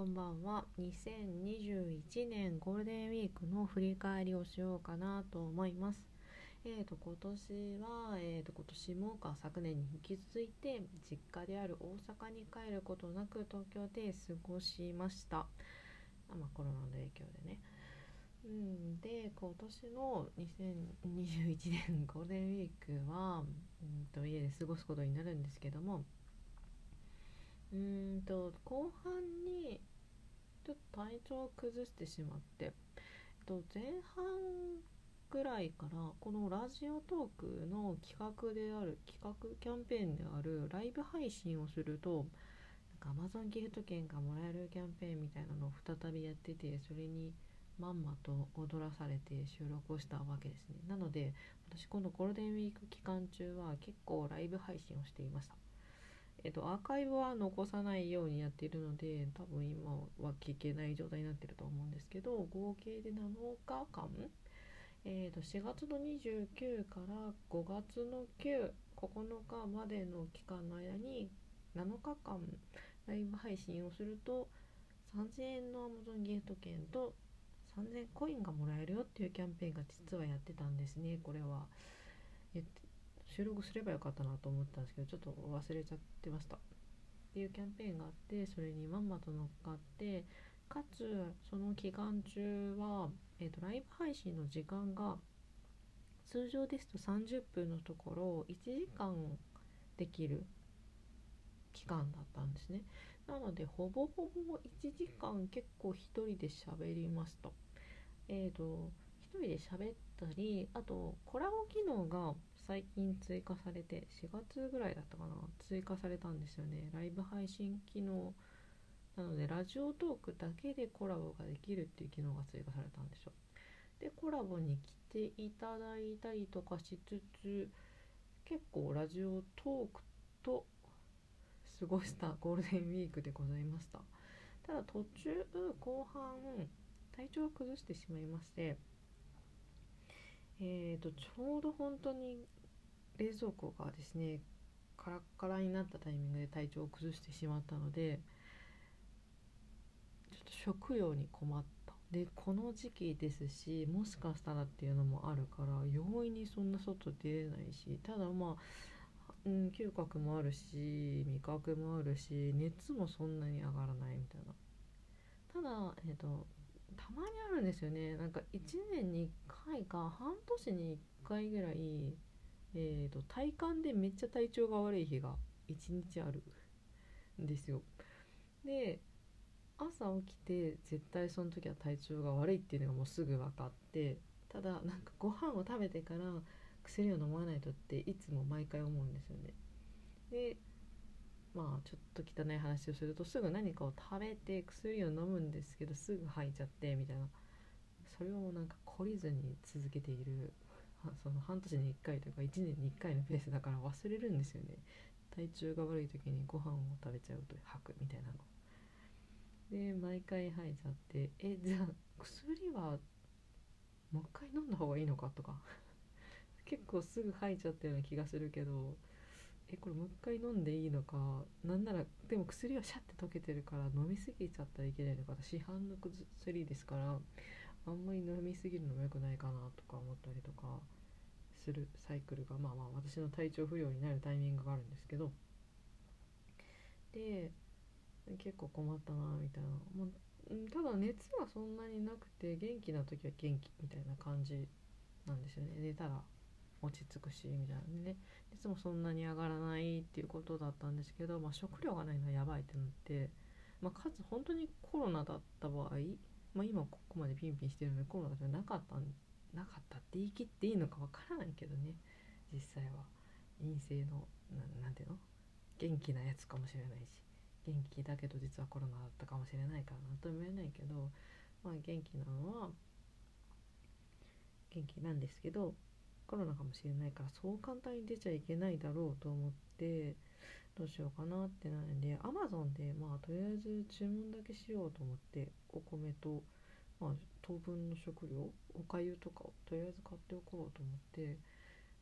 こんばんは。2021年ゴールデンウィークの振り返りをしようかなと思います。えーと今年は、えーと今年もか昨年に引き続いて実家である大阪に帰ることなく東京で過ごしました。あまあコロナの影響でね。うん、で今年の2021年ゴールデンウィークは、うん、と家で過ごすことになるんですけどもうんと後半にちょっと体調を崩してしまって、えっと、前半ぐらいからこのラジオトークの企画である企画キャンペーンであるライブ配信をするとなんか Amazon ギフト券がもらえるキャンペーンみたいなのを再びやっててそれにまんまと踊らされて収録をしたわけですね。なので私このゴールデンウィーク期間中は結構ライブ配信をしていました。えっとアーカイブは残さないようにやっているので多分今は聞けない状態になってると思うんですけど合計で7日間。えー、と4月の29から5月の99日までの期間の間に7日間ライブ配信をすると3000円の Amazon ギフト券と3000コインがもらえるよっていうキャンペーンが実はやってたんですねこれは。言っ収録すればよかったなと思ったんですけどちょっと忘れちゃってました。っていうキャンペーンがあってそれにまんまと乗っかってかつその期間中は、えーと、ライブ配信の時間が通常ですと30分のところ1時間できる期間だったんですね。なのでほぼほぼ1時間結構一人で喋りました。えーと一人で喋ったりあとコラボ機能が最近追加されて4月ぐらいだったかな追加されたんですよね。ライブ配信機能なのでラジオトークだけでコラボができるっていう機能が追加されたんですよでコラボに来ていただいたりとかしつつ結構ラジオトークと過ごしたゴールデンウィークでございました。ただ途中後半体調を崩してしまいましてえーとちょうど本当に冷蔵庫がですねカラッカラになったタイミングで体調を崩してしまったのでちょっと食料に困った。でこの時期ですしもしかしたらっていうのもあるから容易にそんな外出れないしただまあ、うん、嗅覚もあるし味覚もあるし熱もそんなに上がらないみたいな。ただえっ、ー、とたまにあるんですよねなんか1年に1回か半年に1回ぐらいえーと、体感でめっちゃ体調が悪い日が1日あるんですよ。で朝起きて絶対その時は体調が悪いっていうのがもうすぐ分かってただなんかご飯を食べてから薬を飲まないとっていつも毎回思うんですよね。でまあちょっと汚い話をするとすぐ何かを食べて薬を飲むんですけどすぐ吐いちゃってみたいな。それをなんか懲りずに続けている。その半年に1回というか1年に1回のペースだから忘れるんですよね。体調が悪い時にご飯を食べちゃうと吐くみたいなの。で毎回吐いちゃってえじゃあ薬はもう一回飲んだ方がいいのかとか。結構すぐ吐いちゃったような気がするけどえこれもう一回飲んでいいのか。なんならでも薬はシャッて溶けてるから飲みすぎちゃったらいけないのか。市販の薬ですからあんまり飲みすぎるのも良くないかなとか思ったりとかするサイクルがまあまあ私の体調不良になるタイミングがあるんですけど。で結構困ったなみたいな。もうただ熱はそんなになくて元気な時は元気みたいな感じなんですよね。寝たら。落ち着くしみたいな。ね熱もそんなに上がらないっていうことだったんですけど、まあ、食料がないのはやばいってなって、まあ、かつ本当にコロナだった場合まあ、今ここまでピンピンしてるのでコロナじゃなかったなかったって言い切っていいのかわからないけどね実際は。陰性の何ていうの？元気なやつかもしれないし元気だけど実はコロナだったかもしれないから何とも言えないけどまあ元気なのは元気なんですけどコロナかもしれないからそう簡単に出ちゃいけないだろうと思ってどうしようかなってなるんで Amazon でまあとりあえず注文だけしようと思ってお米と、まあ、当分の食料おかゆとかをとりあえず買っておこうと思って、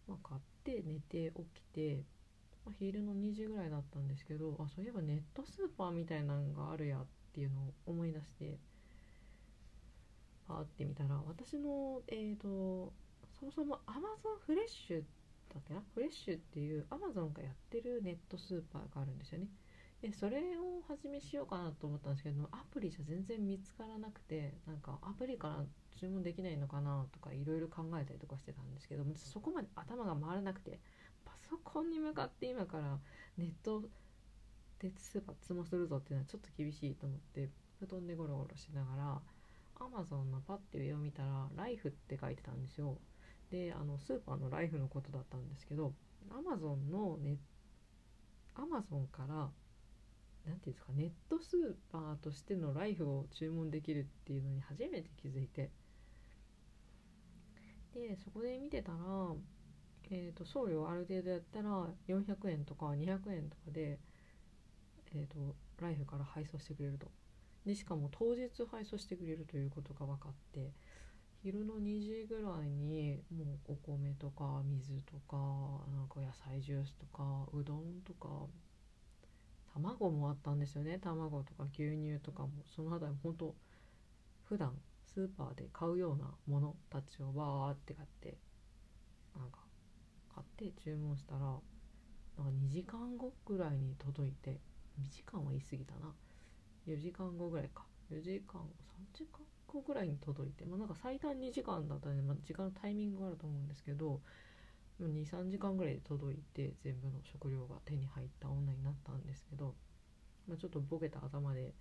まあ、買って寝て起きて、まあ、昼の2時ぐらいだったんですけどあそういえばネットスーパーみたいなのがあるやっていうのを思い出して。あってみたら私のえっ、とそもそも Amazon フレッシュだっけな？フレッシュっていう Amazon がやってるネットスーパーがあるんですよね。でそれを始めしようかなと思ったんですけどアプリじゃ全然見つからなくてなんかアプリから注文できないのかなとかいろいろ考えたりとかしてたんですけどそこまで頭が回らなくてパソコンに向かって今からネットでスーパー注文するぞっていうのはちょっと厳しいと思って布団でゴロゴロしながら Amazon のパッて上を見たら「ライフって書いてたんですよ。であのスーパーのライフのことだったんですけど Amazon のネ Amazon から何て言うんですかネットスーパーとしてのライフを注文できるっていうのに初めて気づいて。でそこで見てたら、えーと、送料ある程度やったら400円とか200円とかで、えーと、ライフから配送してくれると。でしかも当日配送してくれるということが分かって。昼の2時ぐらいにもうお米とか水とかなんか野菜ジュースとかうどんとか卵もあったんですよね。卵とか牛乳とかもその辺り本当普段スーパーで買うようなものたちをバーって買ってなんか買って注文したらなんか2時間後ぐらいに届いて2時間は言い過ぎたな。4時間後ぐらいか。4時間3時間？後ぐらいに届いてまあなんか最短2時間だったらね、まあ、時間のタイミングがあると思うんですけど23時間ぐらいで届いて全部の食料が手に入った女になったんですけど、まあ、ちょっとボケた頭で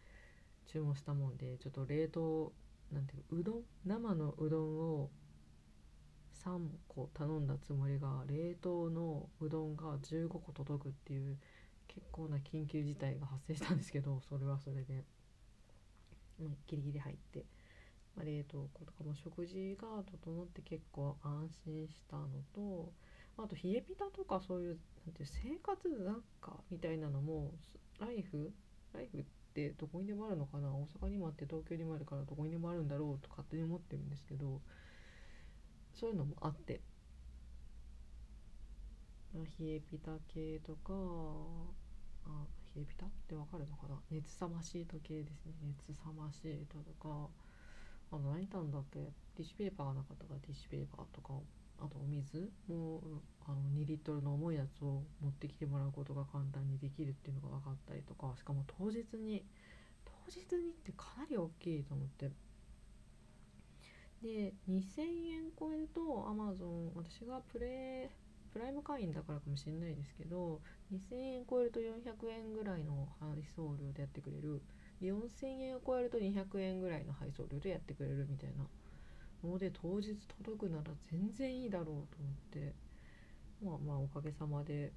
注文したもんでちょっと冷凍なんていううどん？生のうどんを3個頼んだつもりが冷凍のうどんが15個届くっていう結構な緊急事態が発生したんですけどそれはそれで、うん、ギリギリ入って、まあ、冷凍庫とかも食事が整って結構安心したのとあと冷えピタとかそういうなんていう生活雑貨みたいなのもライフライフってどこにでもあるのかな？大阪にもあって東京にもあるからどこにでもあるんだろうと勝手に思ってるんですけどそういうのもあって。冷えピタ系とかあ冷えピタってわかるのかな？熱さまシート系ですね。熱さまシートとか。あの何たんだっけ？ティッシュペーパーがなかったからティッシュペーパーとかあとお水もあの2リットルの重いやつを持ってきてもらうことが簡単にできるっていうのが分かったりとかしかも当日に当日にってかなり大きいと思って。で2000円超えると Amazon 私がプレプライム会員だからかもしれないですけど2000円超えると400円ぐらいの配送料でやってくれる4000円を超えると200円ぐらいの配送料でやってくれるみたいな。ので当日届くなら全然いいだろうと思って。まあまあおかげさまで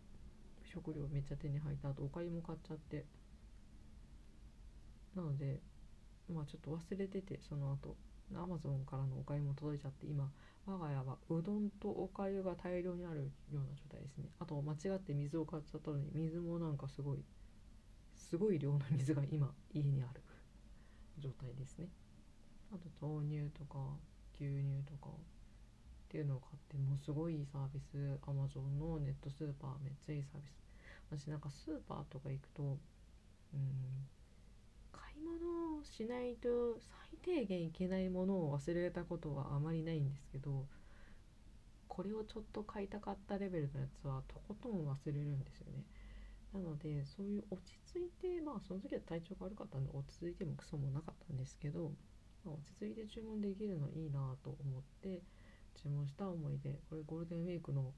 食料めっちゃ手に入った後おかゆも買っちゃって。なのでまあちょっと忘れててその後。アマゾンからのおかゆも届いちゃって今我が家はうどんとおかゆが大量にあるような状態ですね。あと間違って水を買っちゃったのに水もなんかすごいすごい量の水が今家にある。状態ですね。あと豆乳とか牛乳とかっていうのを買ってもうすごいいいサービス。Amazon のネットスーパーめっちゃいいサービス。私なんかスーパーとか行くとうん買い物をしないと最低限いけないものを忘れたことはあまりないんですけどこれをちょっと買いたかったレベルのやつはとことん忘れるんですよね。なのでそういう落ち着いてまあその時は体調が悪かったんで落ち着いてもクソもなかったんですけどま落ち着いて注文できるのいいなと思って注文した思い出これゴールデンウィークの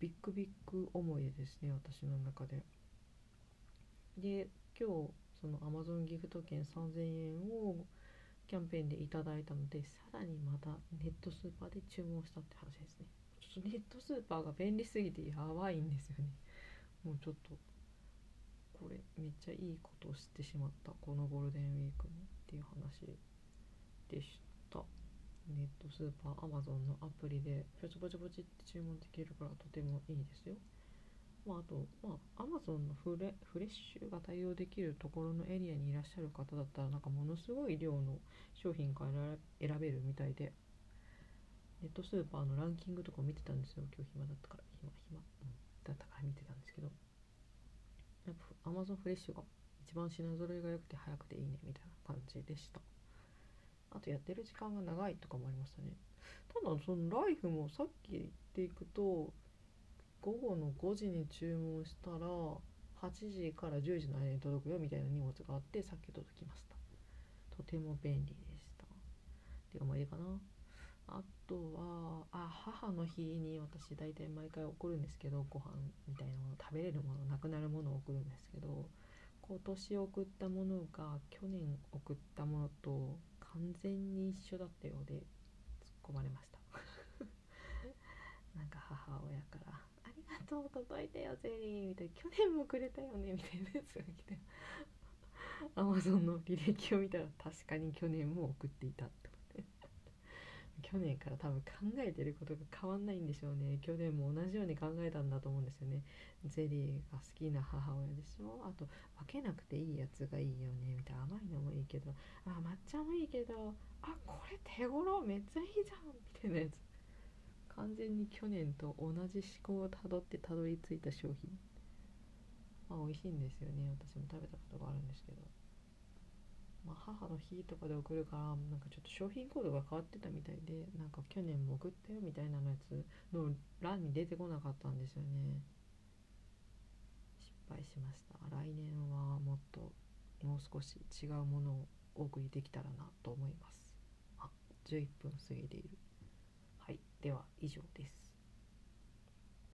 ビッグビッグ思い出ですね私の中で。で今日その Amazon ギフト券3000円をキャンペーンでいただいたのでさらにまたネットスーパーで注文したって話ですね。ちょっとネットスーパーが便利すぎてやばいんですよね。もうちょっとこれめっちゃいいことを知ってしまった。このゴールデンウィークにっていう話でした。ネットスーパーアマゾンのアプリでポチポチポチって注文できるからとてもいいですよ。まあ、あと、まあ、アマゾンのフレフレッシュが対応できるところのエリアにいらっしゃる方だったらなんかものすごい量の商品から選べるみたいでネットスーパーのランキングとか見てたんですよ。今日暇だったから。暇暇、うん、だったから見てたんですけどやっぱアマゾンフレッシュが一番品揃えが良くて早くていいねみたいな感じでした。あとやってる時間が長いとかもありましたね。ただそのライフもさっき言っていくと午後の5時に注文したら8時から10時の間に届くよみたいな荷物があってさっき届きました。とても便利でした。っていう思い出かな。あとはあ母の日に私大体毎回送るんですけどご飯みたいなもの食べれるものなくなるものを送るんですけど今年送ったものが去年送ったものと完全に一緒だったようで突っ込まれました。なんか母親から「ありがとう届いたよゼリー」みたいな「去年もくれたよね」みたいなやつが来て。アマゾンの履歴を見たら確かに去年も送っていた。って去年から多分考えてることが変わんないんでしょうね。去年も同じように考えたんだと思うんですよね。ゼリーが好きな母親でしょ。あと分けなくていいやつがいいよね。みたいな。甘いのもいいけど。あ抹茶もいいけど。あこれ手頃めっちゃいいじゃん。みたいなやつ。完全に去年と同じ思考をたどってたどり着いた商品。まあ美味しいんですよね。私も食べたことがあるんですけど。まあ、母の日とかで送るからなんかちょっと商品コードが変わってたみたいでなんか去年も送ったよみたいなのやつの欄に出てこなかったんですよね。失敗しました。来年はもっともう少し違うものをお送りできたらなと思います。あ11分過ぎている。はいでは以上です。